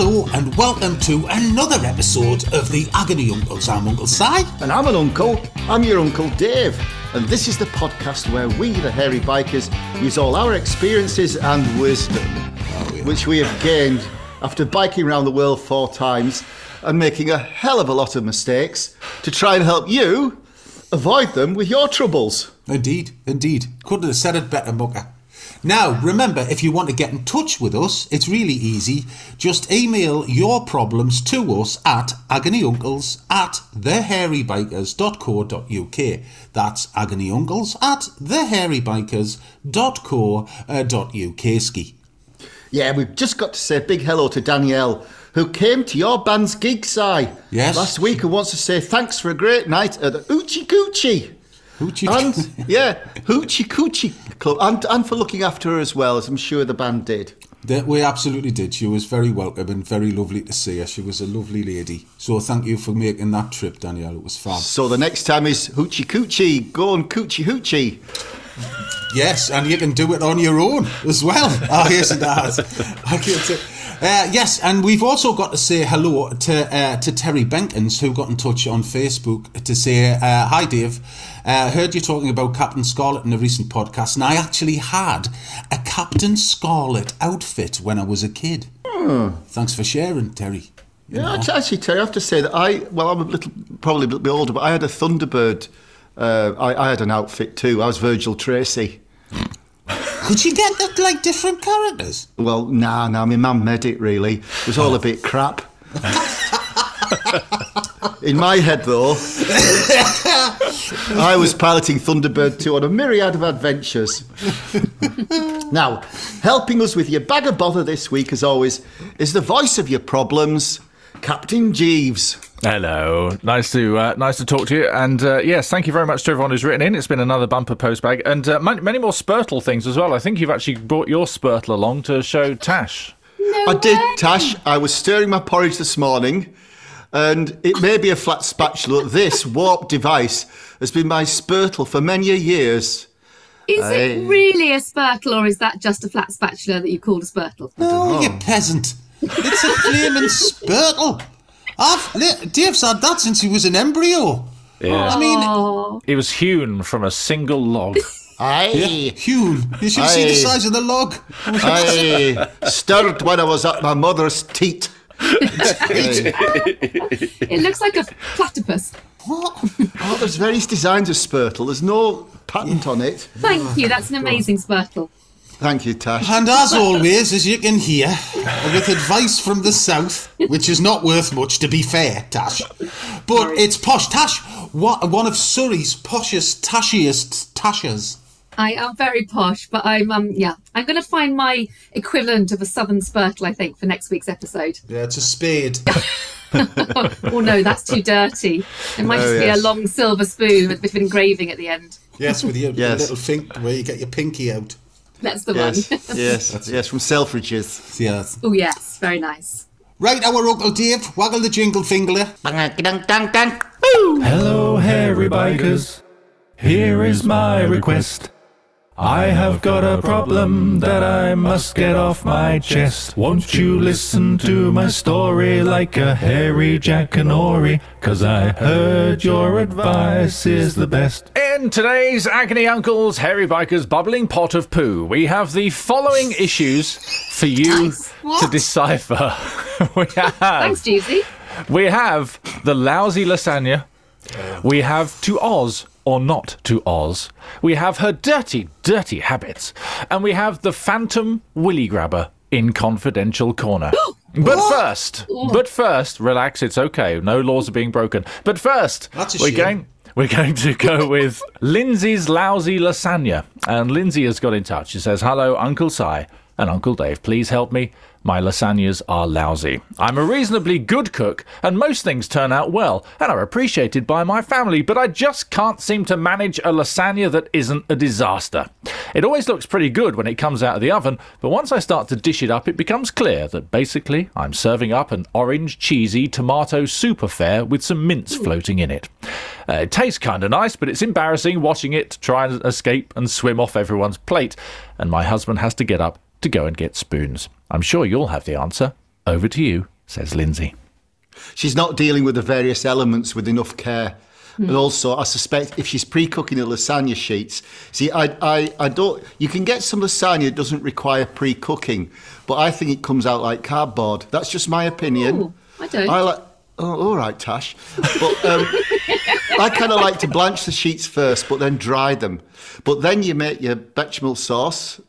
Hello and welcome to another episode of the Agony Uncles. I'm Uncle Si. And I'm an uncle. I'm your Uncle Dave. And this is the podcast where we, the hairy bikers, use all our experiences and wisdom, oh, which we have gained after biking around the world four times and making a hell of a lot of mistakes to try and help you avoid them with your troubles. Indeed, indeed. Couldn't have said it better, Mucker. Now, remember, if you want to get in touch with us, it's really easy. Just email your problems to us at agonyuncles at thehairybikers.co.uk. That's agonyuncles at thehairybikers.co.uk. Ski. Yeah, we've just got to say a big hello to Danielle, who came to your band's gig, Si. Yes. Last week and wants to say thanks for a great night at the Oochie Coochie. Hoochie. And, yeah, Hoochie Coochie Club. And, and for looking after her as well, as I'm sure the band did. That we absolutely did. She was very welcome and very lovely to see her. She was a lovely lady. So thank you for making that trip, Danielle. It was fab. So the next time is Hoochie Coochie. Go on Coochie Hoochie. Yes, and you can do it on your own as well. Oh, yes, that. I can t- uh, yes, and we've also got to say hello to uh, to Terry Benkins, who got in touch on Facebook to say, uh, Hi, Dave. Uh, heard you talking about Captain Scarlet in a recent podcast, and I actually had a Captain Scarlet outfit when I was a kid. Thanks for sharing, Terry. Yeah, actually, Terry, I have to say that I, well, I'm a little, probably a little bit older, but I had a Thunderbird. Uh, I, I had an outfit too. I was Virgil Tracy. Could you get that, like different characters? Well, nah, nah, my mum made it really. It was all a bit crap. In my head, though, I was piloting Thunderbird 2 on a myriad of adventures. now, helping us with your bag of bother this week, as always, is the voice of your problems, Captain Jeeves. Hello, nice to uh, nice to talk to you, and uh, yes, thank you very much to everyone who's written in. It's been another bumper postbag, and uh, many, many more Spurtle things as well. I think you've actually brought your Spurtle along to show Tash. No I did. Tash. I was stirring my porridge this morning, and it may be a flat spatula. This warped device has been my spurtle for many a years. Is Aye. it really a spurtle or is that just a flat spatula that you called a spurtle? No, you peasant. It's a flaming spurtle. I've, li- Dave's had that since he was an embryo. Yeah, I mean, it was hewn from a single log. Aye, Hewn. You should see the size of the log. aye, stirred when I was at my mother's teat. It looks like a platypus. Oh, there's various designs of spurtle. There's no patent on it. Thank you, that's an amazing spurtle. Thank you, Tash. And as always, as you can hear, with advice from the south, which is not worth much, to be fair, Tash. But it's posh. Tash, what, one of Surrey's poshest, tashiest Tashas. I am very posh, but I'm um yeah. I'm gonna find my equivalent of a southern spurtle, I think, for next week's episode. Yeah, it's a spade. Oh no, that's too dirty. It might Oh, just yes. be a long silver spoon with a bit of engraving at the end. Yes, with your Yes. little fink where you get your pinky out. That's the Yes, one. yes, yes, from Selfridges. Yes. oh yes, very nice. Right, our Uncle Dave, waggle the jingle finger. Hello, hairy bikers. Here is my request. I have got a problem that I must get off my chest. Won't you listen to my story like a hairy Jack Jackanory? Cause I heard your advice is the best. In today's Agony Uncle's Hairy Bikers Bubbling Pot of Poo, we have the following issues for you to decipher. we have Thanks, Jeezy. We have the lousy lasagna. We have to Oz or not to Oz. We have her dirty, dirty habits. And we have the phantom willy grabber in confidential corner. But first, but first, relax, it's okay. No laws are being broken. But first, we're shame. going we're going to go with Lindsay's lousy lasagna. And Lindsay has got in touch. She says, Hello, Uncle Si and Uncle Dave, please help me. My lasagnas are lousy. I'm a reasonably good cook, and most things turn out well, and are appreciated by my family, but I just can't seem to manage a lasagna that isn't a disaster. It always looks pretty good when it comes out of the oven, but once I start to dish it up, it becomes clear that basically I'm serving up an orange, cheesy tomato soup affair with some mince floating in it. Uh, it tastes kind of nice, but it's embarrassing watching it try and escape and swim off everyone's plate, and my husband has to get up to go and get spoons. I'm sure you'll have the answer. Over to you, says Lindsay. She's not dealing with the various elements with enough care. And also, I suspect if she's pre-cooking the lasagna sheets, see, I, I, I don't. You can get some lasagna that doesn't require pre-cooking, but I think it comes out like cardboard. That's just my opinion. Ooh, I don't. I like. Oh, all right, Tash. But um, I kind of like to blanch the sheets first, but then dry them. But then you make your bechamel sauce.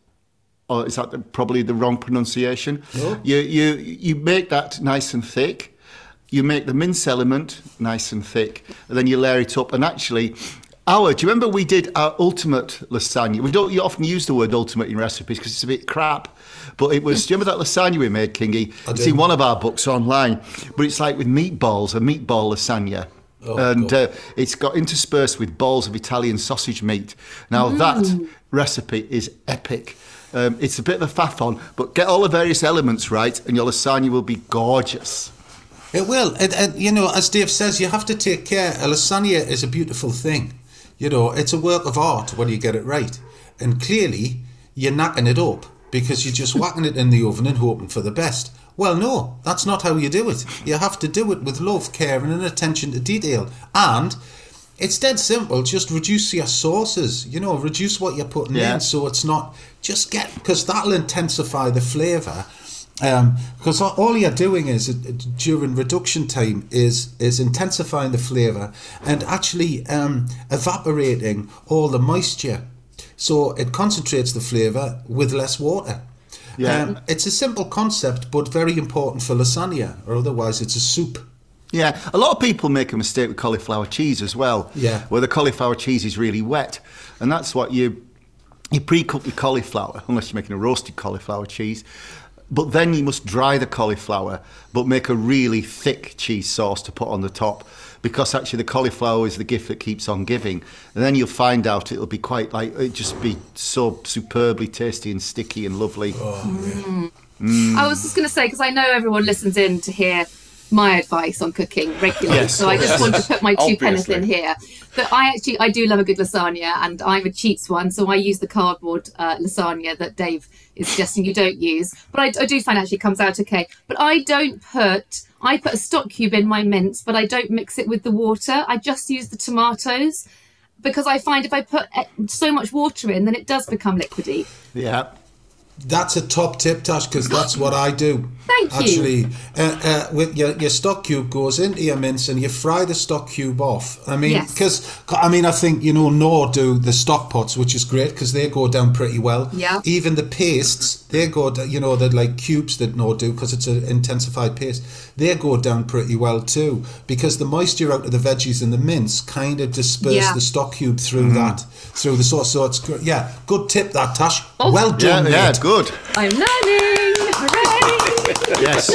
Or is that the- probably the wrong pronunciation? You, you, you make that nice and thick. You make the mince element nice and thick, and then you layer it up. And actually, our, do you remember we did our ultimate lasagna? We don't you often use the word ultimate in recipes because it's a bit crap. But it was, do you remember that lasagna we made, Kingy? It's do. in one of our books online. But it's like with meatballs, a meatball lasagna. and uh, it's got interspersed with balls of Italian sausage meat. Now, that recipe is epic. Um, it's a bit of a faff on, but get all the various elements right, and your lasagna will be gorgeous. It will. And, and, you know, as Dave says, you have to take care. A lasagna is a beautiful thing. You know, it's a work of art when you get it right. And clearly, you're knacking it up because you're just whacking it in the oven and hoping for the best. Well, no, that's not how you do it. You have to do it with love, care, and an attention to detail. And it's dead simple. Just reduce your sauces. You know, reduce what you're putting Yeah. in so it's not just get because that'll intensify the flavour. Um, because all- all you're doing is uh, during reduction time is is intensifying the flavour and actually um, evaporating all the moisture, so it concentrates the flavour with less water. Yeah. Um, it's a simple concept, but very important for lasagna, or otherwise it's a soup. Yeah, a lot of people make a mistake with cauliflower cheese as well. Yeah. Where the cauliflower cheese is really wet. And that's what you you pre-cook your cauliflower, unless you're making a roasted cauliflower cheese. But then you must dry the cauliflower, but make a really thick cheese sauce to put on the top. Because actually the cauliflower is the gift that keeps on giving. And then you'll find out it'll be quite like it'll just be so superbly tasty and sticky and lovely. Oh, mm. I was just going to say because I know everyone listens in to hear my advice on cooking regularly, Yes. so I just want to put my two pence in here. But I actually I do love a good lasagna, and I'm a cheats one, so I use the cardboard uh, lasagna that Dave is suggesting you don't use. But I, I do find actually comes out okay. But I don't put I put a stock cube in my mince, but I don't mix it with the water. I just use the tomatoes. Because I find if I put eh, so much water in, then it does become liquidy. Yeah. That's a top tip, Tash, because that's what I do. Thank you. Actually, uh, uh, with your, your stock cube goes into your mince and you fry the stock cube off. I mean, Yes. because I mean, I think you know, Knorr do the stock pots, which is great because they go down pretty well. Yeah. Even the pastes, they go, you know, the like cubes that Knorr do because it's an intensified paste. They go down pretty well too because the moisture out of the veggies and the mince kind of disperse Yeah. the stock cube through that through the sauce. So it's great. Yeah, good tip that Tash. Oh. Well done, yeah, mate. good. I'm learning. Hooray! Yes.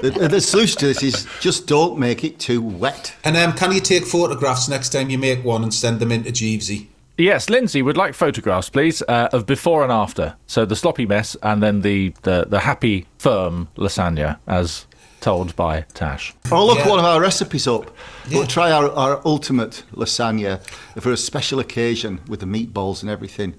the, the solution to this is just don't make it too wet. And um, can you take photographs next time you make one and send them in to Jeevesy? Yes, Lindsay would like photographs, please, uh, of before and after. So the sloppy mess and then the, the, the happy, firm lasagna, as told by Tash. Or look Yeah. one of our recipes up. Yeah. We'll try our, our ultimate lasagna for a special occasion with the meatballs and everything.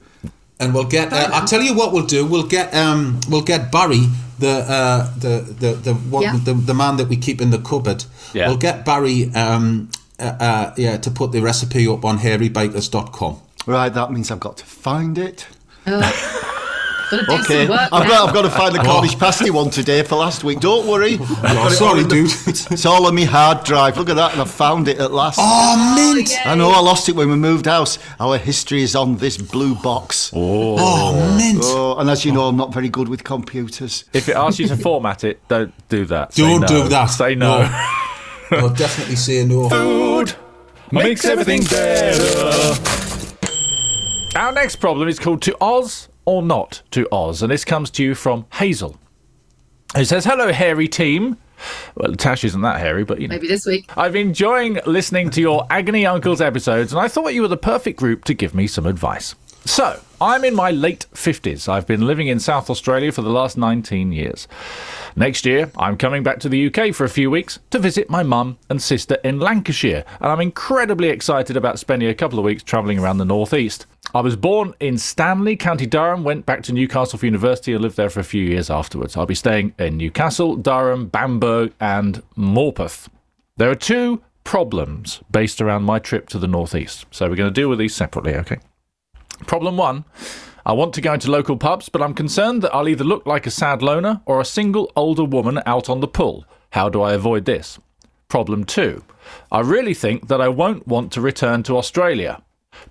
And we'll get. Uh, I'll tell you what we'll do. We'll get. Um, we'll get Barry, the uh, the the the, one, Yeah. the the man that we keep in the cupboard. Yeah. We'll get Barry. Um, uh, uh, yeah, to put the recipe up on hairybikers.com. Right, that means I've got to find it. Gotta do Okay, work I've got, I've got to find the Cornish pasty one today for last week. Don't worry. Oh, I've it sorry, the- dude. It's all on my hard drive. Look at that, and I found it at last. Oh, oh mint! I know I lost it when we moved house. Our history is on this blue box. Oh. oh, mint! Oh, and as you know, I'm not very good with computers. If it asks you to format it, don't do that. Don't no. do that. Say no. I'll definitely say no. Food makes everything better. Our next problem is called To Oz or Not to Oz, and this comes to you from Hazel. Who says, Hello, hairy team. Well, Tash isn't that hairy, but you know. Maybe this week. I've been enjoying listening to your Agony Uncles episodes, and I thought you were the perfect group to give me some advice. So, I'm in my late 50s. I've been living in South Australia for the last 19 years. Next year, I'm coming back to the UK for a few weeks to visit my mum and sister in Lancashire, and I'm incredibly excited about spending a couple of weeks travelling around the northeast. I was born in Stanley, County Durham, went back to Newcastle for university and lived there for a few years afterwards. I'll be staying in Newcastle, Durham, Bamberg, and Morpeth. There are two problems based around my trip to the northeast, so we're going to deal with these separately, okay? Problem one I want to go into local pubs, but I'm concerned that I'll either look like a sad loner or a single older woman out on the pull. How do I avoid this? Problem two. I really think that I won't want to return to Australia.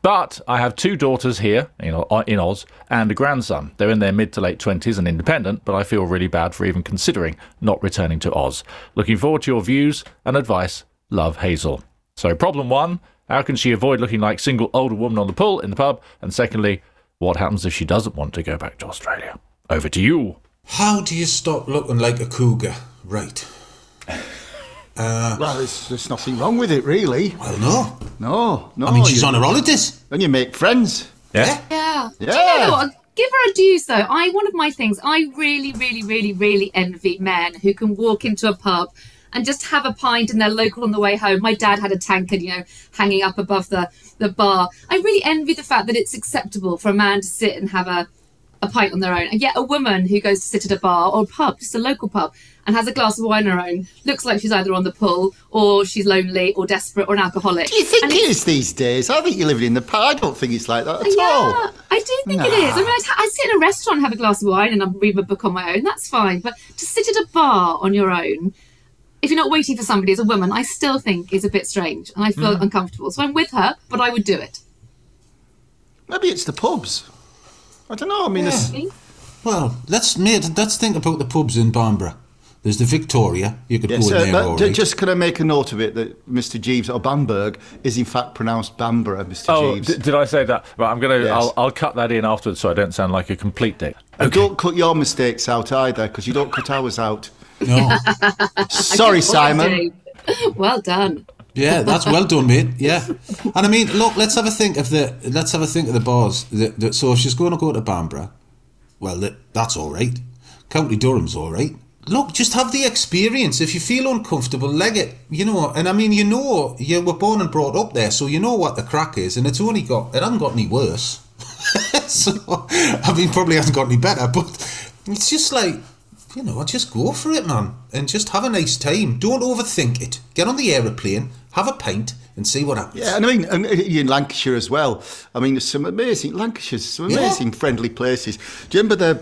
But I have two daughters here in, Oz and a grandson. They're in their mid to late 20s and independent, but I feel really bad for even considering not returning to Oz. Looking forward to your views and advice. Love, Hazel. So, problem one how can she avoid looking like single older woman on the pull in the pub? And secondly, what happens if she doesn't want to go back to Australia? Over to you. How do you stop looking like a cougar? Right. Uh, well, there's, there's nothing wrong with it, really. Well, no. No, no. I mean, she's you- on her holidays. And you make friends. Yeah? Yeah. Do you Yeah. know what? Give her a dues though. I one of my things. I really, really, really, really envy men who can walk into a pub and just have a pint in their local on the way home. My dad had a tankard, you know, hanging up above the the bar. I really envy the fact that it's acceptable for a man to sit and have a a pint on their own. And yet a woman who goes to sit at a bar or a pub, just a local pub, and has a glass of wine on her own, looks like she's either on the pull or she's lonely or desperate or an alcoholic. Do you think And it's- these days? I think you're living in the past. I don't think it's like that at yeah, all. I do think it is. I mean, I, I sit in a restaurant and have a glass of wine and I read my book on my own. That's fine. But to sit at a bar on your own, if you're not waiting for somebody as a woman, I still think is a bit strange and I feel Mm. uncomfortable. So I'm with her, but I would do it. Maybe it's the pubs. I don't know. I mean, it's- Well, let's mate, let's think about the pubs in Bamborough. There's the Victoria. You could Yes, go uh, in there. but right. just can I make a note of it that Mr. Jeeves or Bamberg is in fact pronounced Bamborough, Mr. Oh, Jeeves. d- did I say that? Right, I'm gonna. Yes. I'll, I'll cut that in afterwards, so I don't sound like a complete dick. And don't cut your mistakes out either, because you don't cut ours out. no. Sorry, Simon. Well done. Yeah, that's well done, mate. Yeah, and I mean, look, let's have a think of the let's have a think of the bars. That, that, so if she's going to go to Bamborough, well, that, that's all right. County Durham's all right. Look, just have the experience. If you feel uncomfortable, leg it. You know, and I mean, you know, you were born and brought up there, so you know what the crack is, and it's only got it hasn't got any worse. so I mean, probably hasn't got any better, but it's just like you know, just go for it, man, and just have a nice time. Don't overthink it. Get on the aeroplane, have a pint, and see what happens. Yeah, and I mean, and in Lancashire as well. I mean, there's some amazing Lancashire's some Yeah. amazing friendly places. Do you remember the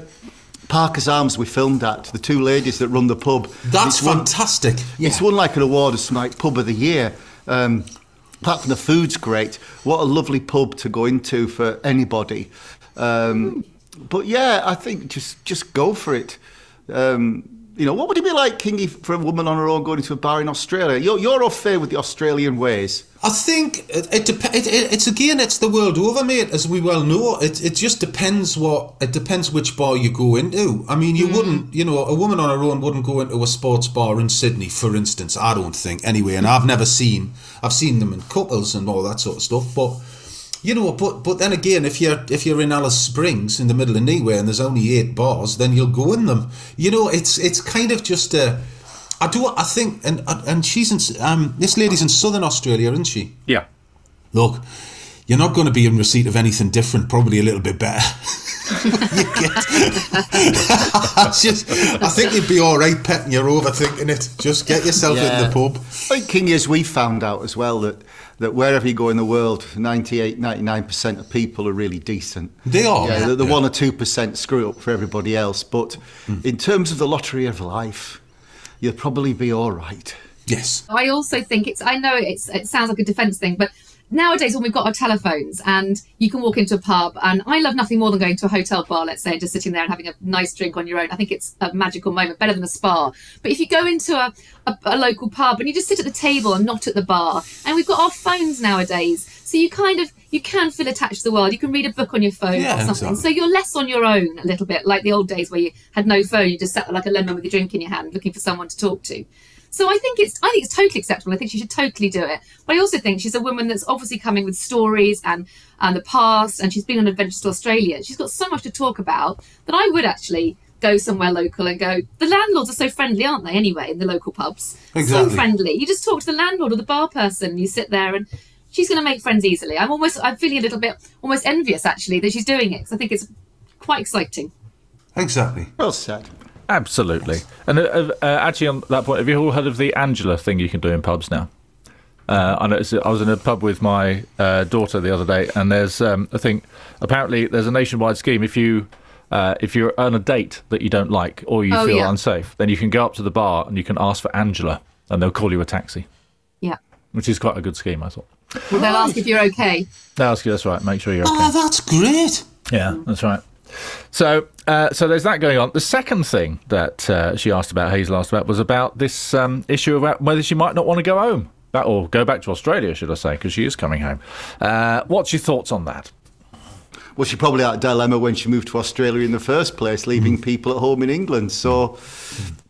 Parker's Arms we filmed at? The two ladies that run the pub. That's It's won- fantastic. Yeah. It's won like an award as like pub of the year. Um, apart from the food's great, what a lovely pub to go into for anybody. Um, but yeah, I think just just go for it. Um, you know, what would it be like, Kingy, for a woman on her own going into a bar in Australia? You're, you're au fait with the Australian ways. I think it, it, dep- it, it it's again it's the world over, mate. As we well know, it it just depends what it depends which bar you go into. I mean, you wouldn't, you know, a woman on her own wouldn't go into a sports bar in Sydney, for instance. I don't think anyway, and I've never seen. I've seen them in couples and all that sort of stuff, but. You know, but but then again, if you're if you're in Alice Springs in the middle of nowhere and there's only eight bars, then you'll go in them. You know, it's it's kind of just a. I do. I think, and and she's in. Um, this lady's in Southern Australia, isn't she? Yeah. Look, you're not going to be in receipt of anything different. Probably a little bit better. you get. I just, I think you'd be all right, Pet, and you're overthinking it. Just get yourself in the pub. I think, King, as we found out as well that, that wherever you go in the world, 98, 99% of people are really decent. They are. Yeah, the, the Yeah. 1 or 2% screw up for everybody else. But hmm. in terms of the lottery of life, you'll probably be all right. Yes. I also think it's. I know it's. It sounds like a defence thing, but nowadays when we've got our telephones and you can walk into a pub, and I love nothing more than going to a hotel bar, let's say, and just sitting there and having a nice drink on your own. I think it's a magical moment, better than a spa. But if you go into a, a, a local pub and you just sit at the table and not at the bar, and we've got our phones nowadays, so you kind of you can feel attached to the world. You can read a book on your phone Yeah, or something, exactly. so you're less on your own a little bit, like the old days where you had no phone, you just sat like a lemon with your drink in your hand, looking for someone to talk to. So I think it's I think it's totally acceptable. I think she should totally do it. But I also think she's a woman that's obviously coming with stories and and the past, and she's been on adventures to Australia. She's got so much to talk about that I would actually go somewhere local and go. The landlords are so friendly, aren't they? Anyway, in the local pubs, Exactly. so friendly. You just talk to the landlord or the bar person. You sit there and. She's going to make friends easily. I'm almost, I'm feeling a little bit almost envious actually that she's doing it because I think it's quite exciting. Exactly. Well said. Absolutely. And uh, uh, uh, actually, on that point, have you all heard of the Angela thing you can do in pubs now? Uh, I noticed I was in a pub with my uh, daughter the other day, and there's um, a thing. Apparently, there's a nationwide scheme. If you uh, if you're on a date that you don't like or you Oh, feel yeah. unsafe, then you can go up to the bar and you can ask for Angela, and they'll call you a taxi, Yeah. which is quite a good scheme, I thought. Well, they'll ask if you're okay. They'll ask you. that's right. Make sure you're okay. Oh, that's great. Yeah, that's right. So, uh, so there's that going on. The second thing that uh, she asked about, Hazel asked about, was about this um, issue about whether she might not want to go home, That- or go back to Australia, should I say, because she is coming home. Uh, what's your thoughts on that? Well, she probably had a dilemma when she moved to Australia in the first place, leaving people at home in England. So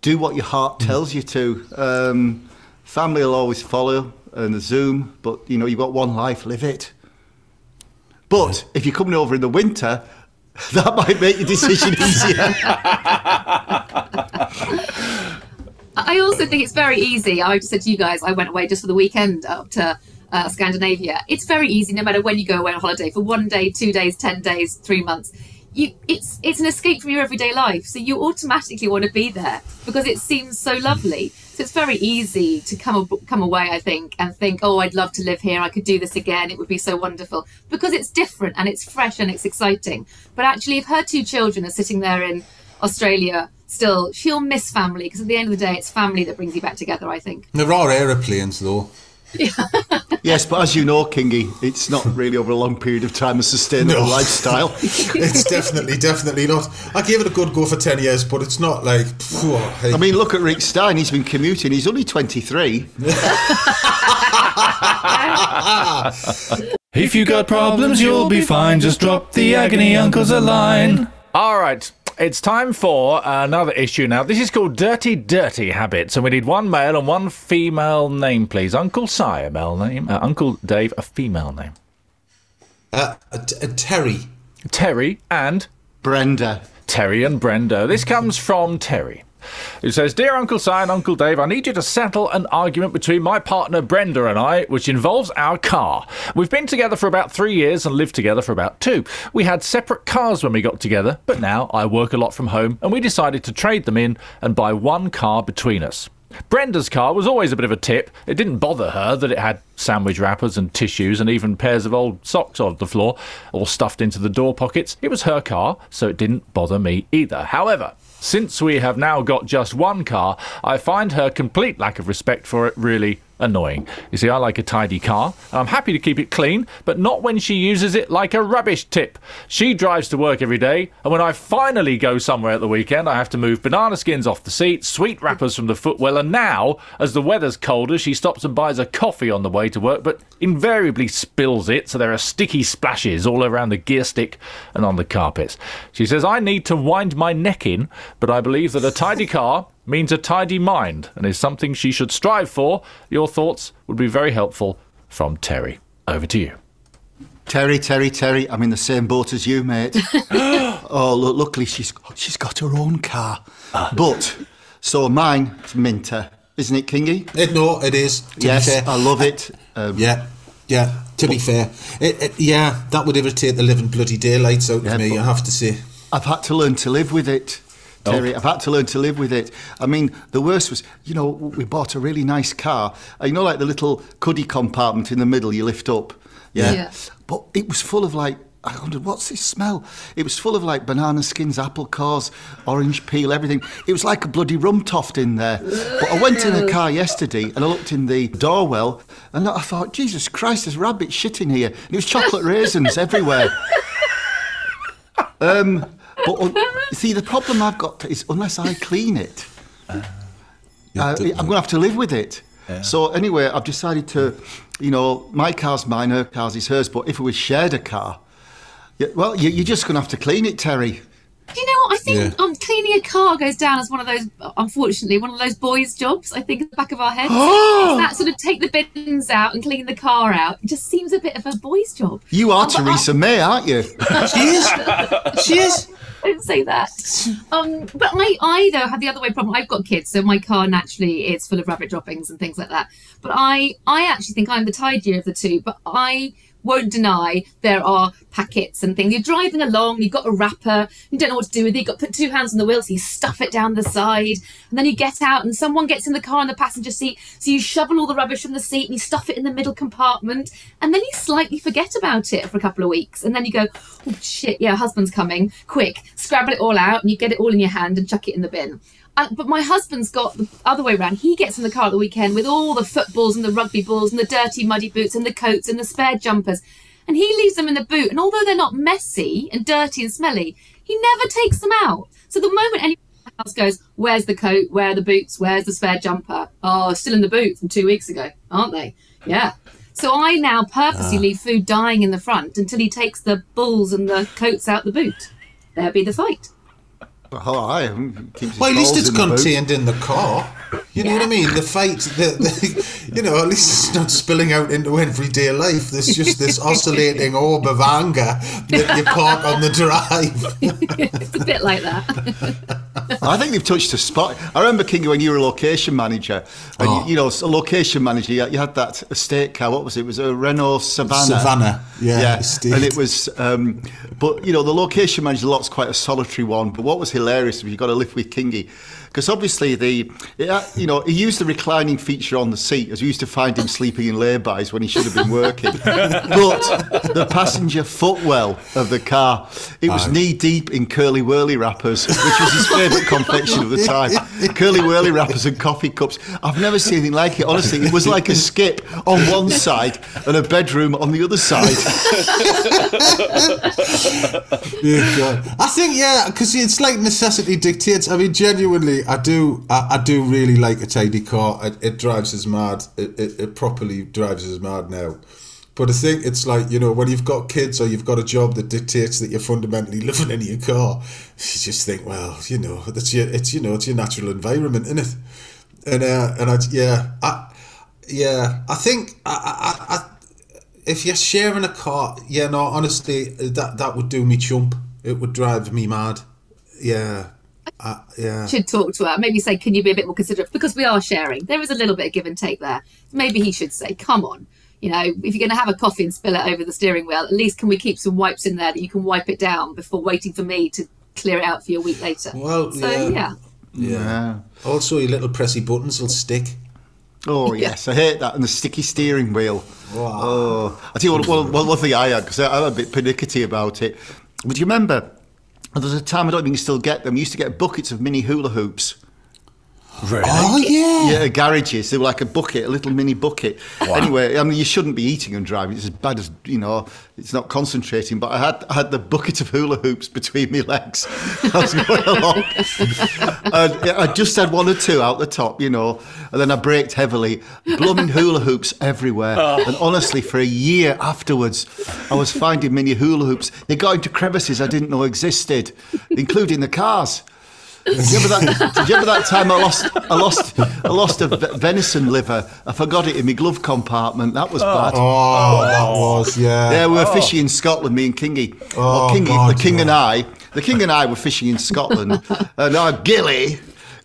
do what your heart tells you to. Um, family will always follow and the Zoom, but you know, you've got one life, live it. But if you're coming over in the winter, that might make your decision easier. I also think it's very easy. I just said to you guys, I went away just for the weekend up to uh, Scandinavia. It's very easy, no matter when you go away on holiday for one day, two days, ten days, three months. You, it's it's an escape from your everyday life, so you automatically want to be there because it seems so lovely. So it's very easy to come come away, I think, and think, oh, I'd love to live here. I could do this again. It would be so wonderful because it's different and it's fresh and it's exciting. But actually, if her two children are sitting there in Australia still, she'll miss family because at the end of the day, it's family that brings you back together. I think. There are aeroplanes, though. Yes, but as you know, Kingy, it's not really over a long period of time a sustainable No. lifestyle. it's definitely, definitely not. I gave it a good go for 10 years, but it's not like. phew, hey. I mean, look at Rick Stein. He's been commuting. He's only 23. If you got problems, you'll be fine. Just drop the agony uncles a line. All right. It's time for another issue now. This is called Dirty Dirty Habits, and we need one male and one female name, please. Uncle Si, a male name. Uh, Uncle Dave, a female name. Uh, t- Terry. Terry and Brenda. Terry and Brenda. This comes from Terry. Who says, Dear Uncle Si and Uncle Dave, I need you to settle an argument between my partner Brenda and I, which involves our car. We've been together for about three years and lived together for about two. We had separate cars when we got together, but now I work a lot from home and we decided to trade them in and buy one car between us. Brenda's car was always a bit of a tip. It didn't bother her that it had sandwich wrappers and tissues and even pairs of old socks on the floor, all stuffed into the door pockets. It was her car, so it didn't bother me either. However, since we have now got just one car, I find her complete lack of respect for it really annoying. You see, I like a tidy car, and I'm happy to keep it clean, but not when she uses it like a rubbish tip. She drives to work every day, and when I finally go somewhere at the weekend, I have to move banana skins off the seat, sweet wrappers from the footwell, and now, as the weather's colder, she stops and buys a coffee on the way to work, but invariably spills it, so there are sticky splashes all around the gear stick and on the carpets. She says, I need to wind my neck in, but I believe that a tidy car means a tidy mind and is something she should strive for. Your thoughts would be very helpful from Terry. Over to you. Terry, Terry, Terry, I'm in the same boat as you, mate. oh, look, luckily she's she's got her own car. But, so mine is Minter, isn't it, Kingy? It, no, it is. To yes, be fair. I love it. Um, Yeah, yeah. To be fair, it, it, yeah, that would irritate the living bloody daylights out Yeah, of me. I have to say. I've had to learn to live with it. Terry, I've had to learn to live with it. I mean, the worst was, you know, we bought a really nice car. Uh, You know, like the little cuddy compartment in the middle you lift up. Yeah. Yeah. But it was full of like, I wondered, what's this smell? It was full of like banana skins, apple cores, orange peel, everything. It was like a bloody rum toft in there. But I went in a car yesterday and I looked in the doorwell and I thought, Jesus Christ, there's rabbit shit in here. And it was chocolate raisins everywhere. Um, but uh, see, the problem I've got is unless I clean it, uh, I'm going to have to live with it. So anyway, I've decided to, you know, my car's mine, her car's is hers. But if we shared a car, yeah, well, you, you're just going to have to clean it, Terry. You know, I think think Yeah. um, cleaning a car goes down as one of those, unfortunately, one of those boys' jobs. I think at the back of our heads. That sort of take the bins out and clean the car out. It just seems a bit of a boy's job. You are Um, but I- Theresa May, aren't you? She is. She is. don't say that. Um, but I, I though have the other way problem. I've got kids, so my car naturally is full of rabbit droppings and things like that. But I, I actually think I'm the tidier of the two. But I won't deny there are packets and things. You're driving along, you've got a wrapper, you don't know what to do with it. You've got to put two hands on the wheel, so you stuff it down the side, and then you get out, and someone gets in the car in the passenger seat, so you shovel all the rubbish from the seat and you stuff it in the middle compartment, and then you slightly forget about it for a couple of weeks, and then you go, oh shit, yeah, husband's coming, quick, scrabble it all out, and you get it all in your hand and chuck it in the bin. Uh, but my husband's got the other way around. He gets in the car at the weekend with all the footballs and the rugby balls and the dirty muddy boots and the coats and the spare jumpers. And he leaves them in the boot. And although they're not messy and dirty and smelly, he never takes them out. So the moment anyone in the house goes, Where's the coat? Where are the boots? Where's the spare jumper? Oh, still in the boot from two weeks ago, aren't they? Yeah. So I now purposely leave food dying in the front until he takes the balls and the coats out the boot. There'll be the fight. Well, at least it's contained in the car. You know what I mean? The fight, the, the, you know, at least it's not spilling out into everyday life. There's just this oscillating orb of anger that you park on the drive. It's a bit like that. I think they've touched a spot. I remember King when you were a location manager, and Oh. you, you know, a location manager. You, you had that estate car. What was it? It was a Renault Savanna. Savanna, yeah, estate. and it was. Um, but you know, the location manager lot's quite a solitary one. But what was hilarious was you got to live with Kingy. Because obviously the, uh, you know, he used the reclining feature on the seat, as we used to find him sleeping in laybys when he should have been working. but the passenger footwell of the car, it was knee deep in Curly Wurly wrappers, which was his favourite confection of the time. Curly Wurly wrappers and coffee cups. I've never seen anything like it. Honestly, it was like a skip on one side and a bedroom on the other side. Yeah, I think yeah, because it's like necessity dictates. I mean, genuinely, I do, I, I do really like a tidy car. It, it drives us mad. It, it, it properly drives us mad now. But I think it's like you know when you've got kids or you've got a job that dictates that you're fundamentally living in your car, you just think, well, you know, that's your, it's you know, it's your natural environment, isn't it? And uh, and I yeah, I yeah, I think I, I, I if you're sharing a car, yeah, no, honestly, that that would do me chump. It would drive me mad. Yeah, uh, yeah. should talk to her. Maybe say, can you be a bit more considerate? Because we are sharing. There is a little bit of give and take there. Maybe he should say, come on. You know, if you're going to have a coffee and spill it over the steering wheel, at least can we keep some wipes in there that you can wipe it down before waiting for me to clear it out for you a week later? Well, so yeah. yeah. Yeah. Also, your little pressy buttons will stick. Oh yes, I hate that and the sticky steering wheel. Oh, I tell you what, one, one, one thing I had because I'm a bit pernickety about it. But you remember? There was a time I don't think you still get them. You used to get buckets of mini hula hoops. Really? Oh yeah. Yeah, garages. They were like a bucket, a little mini bucket. Anyway, I mean, you shouldn't be eating and driving. It's as bad as you know. It's not concentrating. But I had I had the bucket of hula hoops between my legs. I was going along, and I just had one or two out the top, you know, and then I braked heavily. Blooming hula hoops everywhere. Oh. And honestly, for a year afterwards, I was finding mini hula hoops. They got into crevices I didn't know existed, including the cars. Do you remember that? Do you remember that time I lost, I lost, I lost a venison liver? I forgot it in my glove compartment. That was bad. Oh, that was yeah. Yeah, we were fishing in Scotland, me and Kingy. Oh, well, Kingy, God, the King yeah. and I, the King and I were fishing in Scotland, and our ghillie,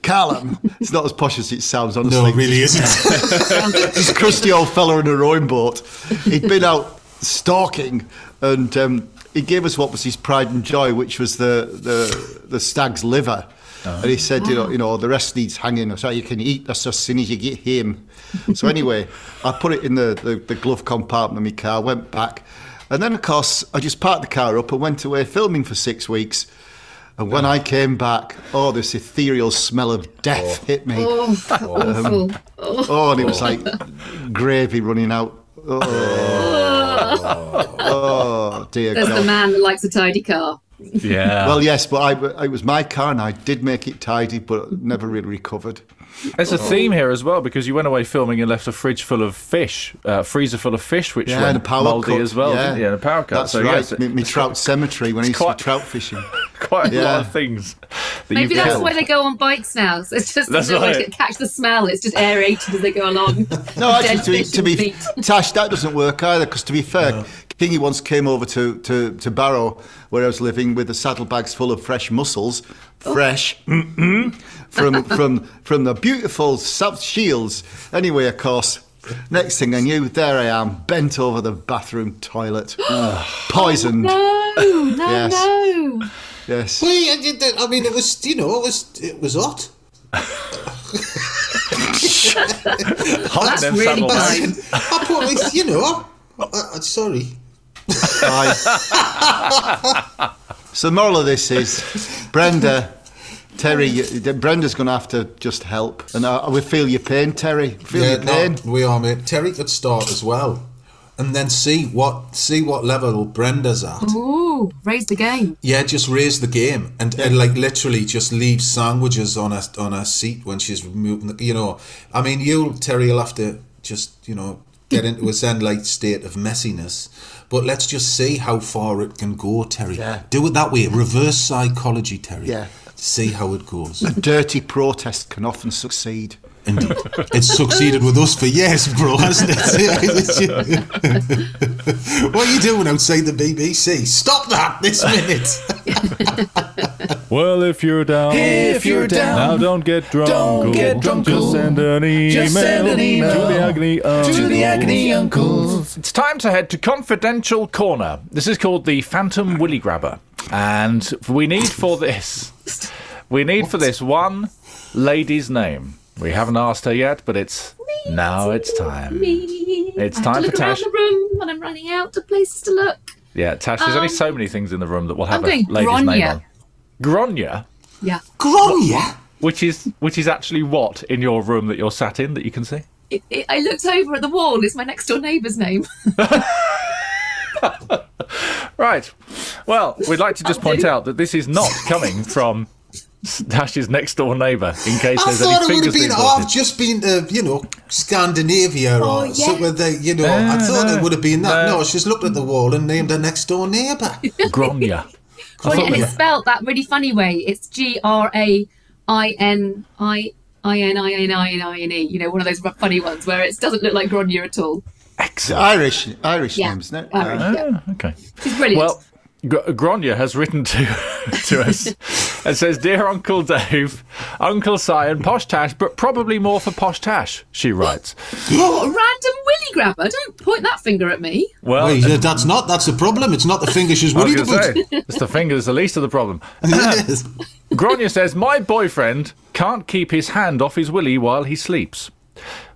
Callum, it's not as posh as it sounds, honestly. No, it really isn't. this crusty old fella in a rowing boat. He'd been out stalking, and um, he gave us what was his pride and joy, which was the the, the stag's liver. And he said, you know, you know, the rest needs hanging, so you can eat this as soon as you get home. So anyway, I put it in the, the, the glove compartment of my car, went back, and then of course I just parked the car up and went away filming for six weeks. And when I came back, oh, this ethereal smell of death oh. hit me. Oh, um, awful. Oh, Oh, and it was like gravy running out. Oh, oh, oh dear there's the man that likes a tidy car. Yeah. Well, yes, but I, it was my car and I did make it tidy, but never really recovered. There's a theme here as well because you went away filming and left a fridge full of fish, uh, freezer full of fish, which Yeah, went and a power mouldy cut. as well. Yeah, didn't you? And a power cut. That's so right. yes, me, me it's trout cemetery when I used quite- to be trout fishing. quite a lot of things. That Maybe that's killed. why they go on bikes now. So it's just That's no one right. can catch the smell. It's just aerated as they go along. No, actually, Dead to be, fish to be. Tash, that doesn't work either. Because to be fair, Kingy once came over to, to, to Barrow, where I was living, with the saddlebags full of fresh mussels, fresh mm-mm, from from from the beautiful South Shields. Anyway, of course. Next thing I knew, there I am, bent over the bathroom toilet, poisoned. No, no, Yes. no. Yes. Well, yeah, yeah, I mean, it was you know, it was it was hot. Hot That's really saddlebags. kind. I put you know. Uh, uh, sorry. Aye. so the moral of this is, Brenda, Terry, Brenda's going to have to just help, and I, we feel your pain, Terry. Feel your pain. no, we are, mate. Terry could start as well, and then see what see what level Brenda's at. Ooh, raise the game. Yeah, just raise the game and, and like literally just leave sandwiches on a on a seat when she's moving. The, you know, I mean, you Terry, you'll have to just you know get into a zen like state of messiness. But let's just see how far it can go, Terry. Yeah. Do it that way. Reverse psychology, Terry. Yeah. See how it goes. A dirty protest can often succeed. Indeed. It's succeeded with us for years, bro, hasn't it? what are you doing outside the BBC? Stop that this minute. Well, if you're down, If you're down, now don't get drunk. don't get drunkle. Just send an email, Just send an email to the agony uncles. to the agony uncles. It's time to head to confidential corner. This is called the Phantom Willy Grabber, and we need for this, we need for this one lady's name. We haven't asked her yet, but it's now it's time. Me. It's I have time to for look around Tash. the room when I'm running out to places to look. Yeah, Tash. There's only Um, so many things in the room that will have I'm a going lady's name on. Gronya, Yeah. Gronya? which is which is actually what in your room that you're sat in that you can see. It, it, I looked over at the wall. It's my next door neighbour's name. Right. Well, we'd like to just That'll point do. out that this is not coming from Tash's next door neighbour. In case I there's thought any it would fingers have been. being Oh, I've pointed. just been to, you know, Scandinavia Oh, or yeah. something. They, you know, I thought no, it would have been that. no. No, she's looked at the wall and named her next door neighbour. Gronya. Well, thought and it's spelled that really funny way. It's G R A I N I I N I N I N I N E. You know, one of those funny ones where it doesn't look like Gronya at all. Excellent. Irish, Irish Yeah. names, isn't it? Irish. Uh, Yeah. Oh, okay. She's brilliant. Well, Gr- Gronya has written to to us and says, "Dear Uncle Dave, Uncle Si, and Posh Tash, but probably more for Posh Tash." She writes. what a random willy grabber. Don't point that finger at me. Well, Wait, uh, that's not. That's the problem. It's not the finger she's I was worried gonna about. say, it's the finger fingers, the least of the problem. Yes. Gronya says, My boyfriend can't keep his hand off his willy while he sleeps.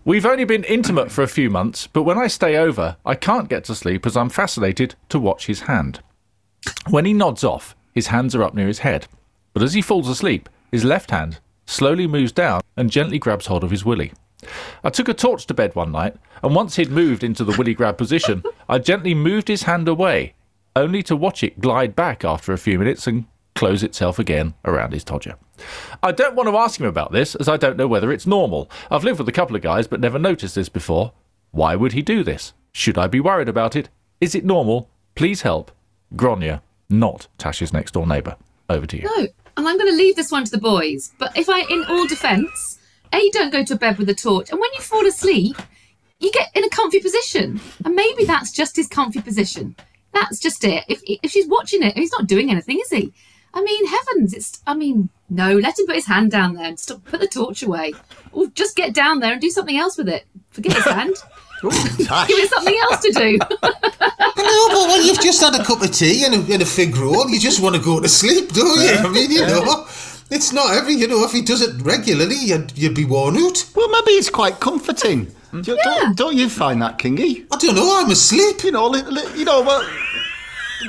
We've only been intimate for a few months, but when I stay over, I can't get to sleep as I'm fascinated to watch his hand. When he nods off, his hands are up near his head. But as he falls asleep, his left hand slowly moves down and gently grabs hold of his willy. I took a torch to bed one night, and once he'd moved into the willy grab position, I gently moved his hand away, only to watch it glide back after a few minutes and close itself again around his todger. I don't want to ask him about this, as I don't know whether it's normal. I've lived with a couple of guys but never noticed this before. Why would he do this? Should I be worried about it? Is it normal? Please help. Gronya, not Tash's next door neighbour. Over to you. No. And I'm going to leave this one to the boys. But if I, in all defence, A, don't go to bed with a torch. And when you fall asleep, you get in a comfy position. And maybe that's just his comfy position. That's just it. If, if she's watching it, he's not doing anything, is he? I mean, heavens, it's, I mean, no, let him put his hand down there and stop, put the torch away. Or just get down there and do something else with it. Forget his hand. Tash. Give it something else to do. No, but when you've just had a cup of tea and a, and a fig roll, you just want to go to sleep, don't you? I mean, you know, it's not every, you know, if he does it regularly, you'd, you'd be worn out. Well, maybe it's quite comforting. Hmm? Do you- Yeah. don't, don't you find that, Kingy? I don't know, I'm asleep. You know, li- li- you know, well,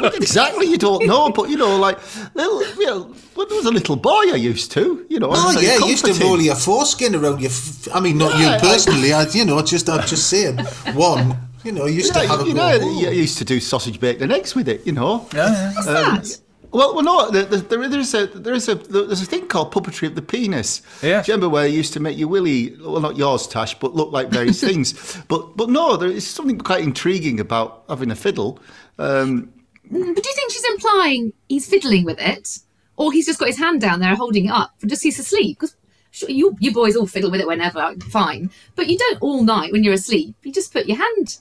well, exactly. You don't know, but you know, like little, you know, when there was a little boy I used to, you know. Oh yeah, you used to comforting. roll your foreskin around your. F- I mean, not Yeah, you personally. I, you know, just I'm just saying. One, you know, used to have you go. know, home. you used to do sausage baked and eggs with it, you know. Yeah. What's that? Well, well, no. There, there, there is a there is a there's a thing called puppetry of the penis. Yeah. Do you remember where you used to make your willy? Well, not yours, Tash, but look like various things. But but no, there is something quite intriguing about having a fiddle. Um, But do you think she's implying he's fiddling with it? or he's just got his hand down there holding it up, just he's asleep. Because sure, you you boys all fiddle with it whenever, fine, but you don't all night when you're asleep. You just put your hand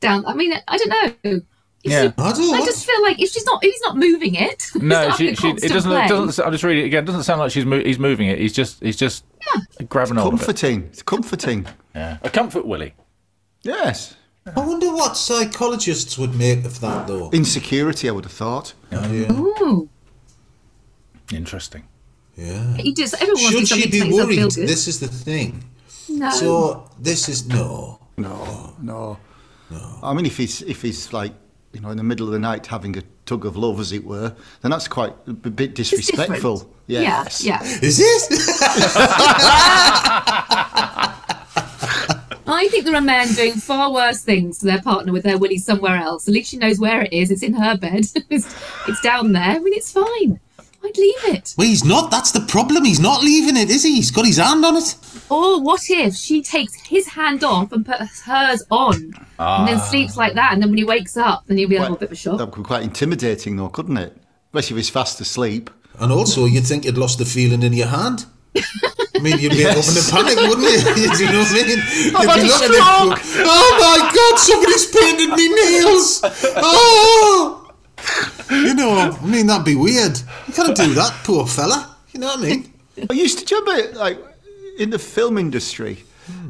down. I mean, I don't know. It's Yeah. a- I don't I just feel like if she's not, if he's not moving it. No, she, she, it doesn't. play. It doesn't. I'll just read it again. It doesn't sound like she's mo- he's moving it. He's just he's just grabbing hold of it. Comforting. It's comforting. Yeah. A comfort willy. Yes. I wonder what psychologists would make of that, though. Insecurity, I would have thought. Oh, Ooh, Interesting. Yeah. you just everyone wants to do Should she to be make themselves feel worried? This is the thing. no. So this is no. No, no, no. I mean, if he's if he's like you know in the middle of the night having a tug of love, as it were, then that's quite a bit It's disrespectful. Yes. Yeah, yeah. Is it? I think there are men doing far worse things to their partner with their willy somewhere else. At least she knows where it is. It's in her bed. it's, it's down there. I mean, it's fine. I'd leave it. well, he's not. That's the problem. He's not leaving it, is he? He's got his hand on it. Or what if she takes his hand off and puts hers on and then ah. sleeps like that? And then when he wakes up, then he'll be like, oh, a bit of a shock. That could be quite intimidating, though, couldn't it? Especially if he's fast asleep. And also, you'd think you'd lost the feeling in your hand. I mean, you'd be up in a panic, wouldn't you? Do you know what I mean? Oh, you'd got be looking at stroke. Oh my God! Somebody's painted me nails. Oh, you know, I mean, that'd be weird. You can't do that, poor fella. You know what I mean? I used to do you remember, like in the film industry,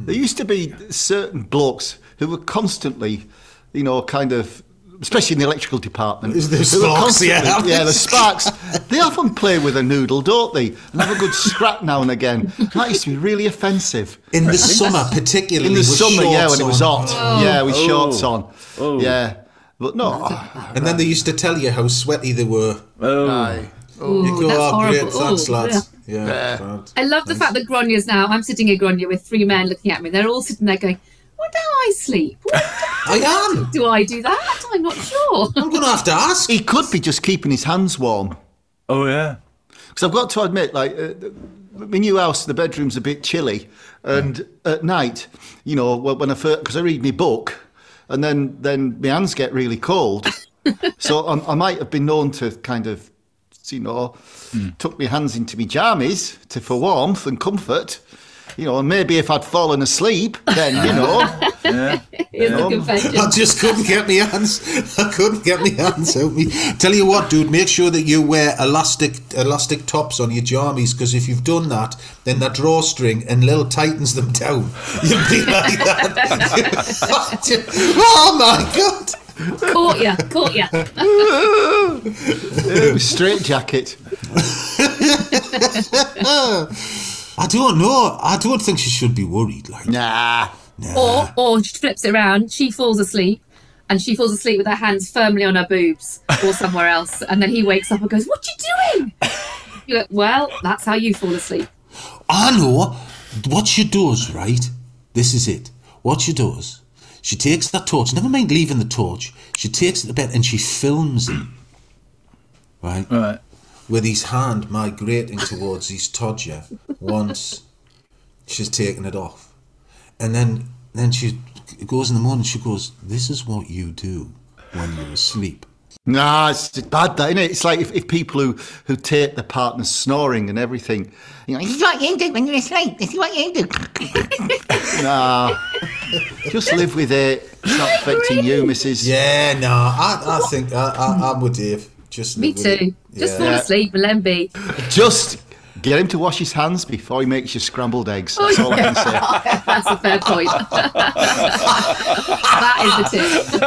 there used to be certain blokes who were constantly, you know, kind of. Especially in the electrical department. Is there sparks, yeah. Yeah, the sparks. They often play with a noodle, don't they? And have a good scrap now and again. That used to be really offensive. In the summer, particularly. In the summer, yeah, shorts when it was on. hot. Yeah, with Oh. shorts on. Oh. Yeah. But no. And then they used to tell you how sweaty they were. Oh. Aye. Ooh, You go, that's oh, horrible. great, thanks, Ooh, lads. yeah. Yeah. I love the fact that Gronya's now. I'm sitting in Gronya with three men looking at me. They're all sitting there going, "Wonder how I sleep? What I am. do I do that? I'm not sure." I'm going to have to ask. He could be just keeping his hands warm. Oh yeah. Because I've got to admit, like, uh, my new house, the bedroom's a bit chilly. And at night, you know, when when I first, because I read my book, and then, then my hands get really cold. so I, I might have been known to kind of, you know, hmm. took my hands into my jammies to, for warmth and comfort. You know, and maybe if I'd fallen asleep, then, you know, Here's the confession. I just couldn't get my hands. I couldn't get my hands out me. Tell you what, dude, make sure that you wear elastic elastic tops on your jammies because if you've done that, then that drawstring and little tightens them down. You'll be like that. oh my god! Caught ya, caught ya. straight jacket. I don't know. I don't think she should be worried. Like, Nah. Or, or she flips it around. She falls asleep, and she falls asleep with her hands firmly on her boobs or somewhere else. And then he wakes up and goes, "What you doing?" You're like, "Well, that's how you fall asleep." I know what she does, right? This is it. What she does, she takes that torch, never mind leaving the torch, she takes it to bed and she films him, right? Right. With his hand migrating towards his todger once she's taken it off. And then, then she goes in the morning, she goes, This is what you do when you're asleep. Nah, it's bad, that, isn't it? It's like if, if people who, who take their partners snoring and everything, you know, this is what you do when you're asleep. This is what you do. nah, just live with it. It's not affecting you, Mrs. Yeah, no, I, I think I, I, I'm with Dave. Just Me live with too. Just Yeah. fall asleep and let be. Just get him to wash his hands before he makes your scrambled eggs. That's oh, all I can say. That's a fair point. that is the tip.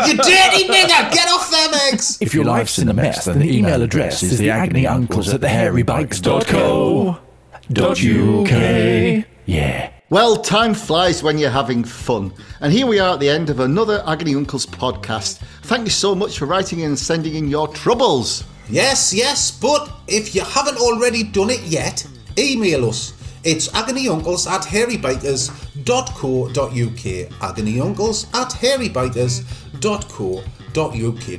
You dirty nigger! Get off them eggs! If your life's in a mess, then the email address is theagonyuncles at thehairybikers.co.uk. Yeah. Well, time flies when you're having fun. And here we are at the end of another Agony Uncles podcast. Thank you so much for writing in and sending in your troubles. Yes, yes, but if you haven't already done it yet, email us. It's agonyuncles at hairybikers.co.uk. Agonyuncles at hairybikers.co.uk.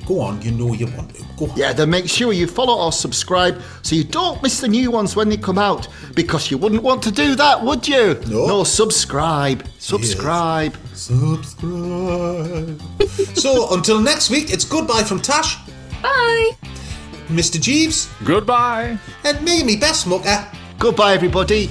Go on, you know you want to. Go on. Yeah, then make sure you follow or subscribe so you don't miss the new ones when they come out. Because you wouldn't want to do that, would you? No. No, subscribe. Subscribe. Subscribe. so until next week, it's goodbye from Tash. Bye. Mr. Jeeves, Goodbye. and me, me best mucker. Goodbye, everybody.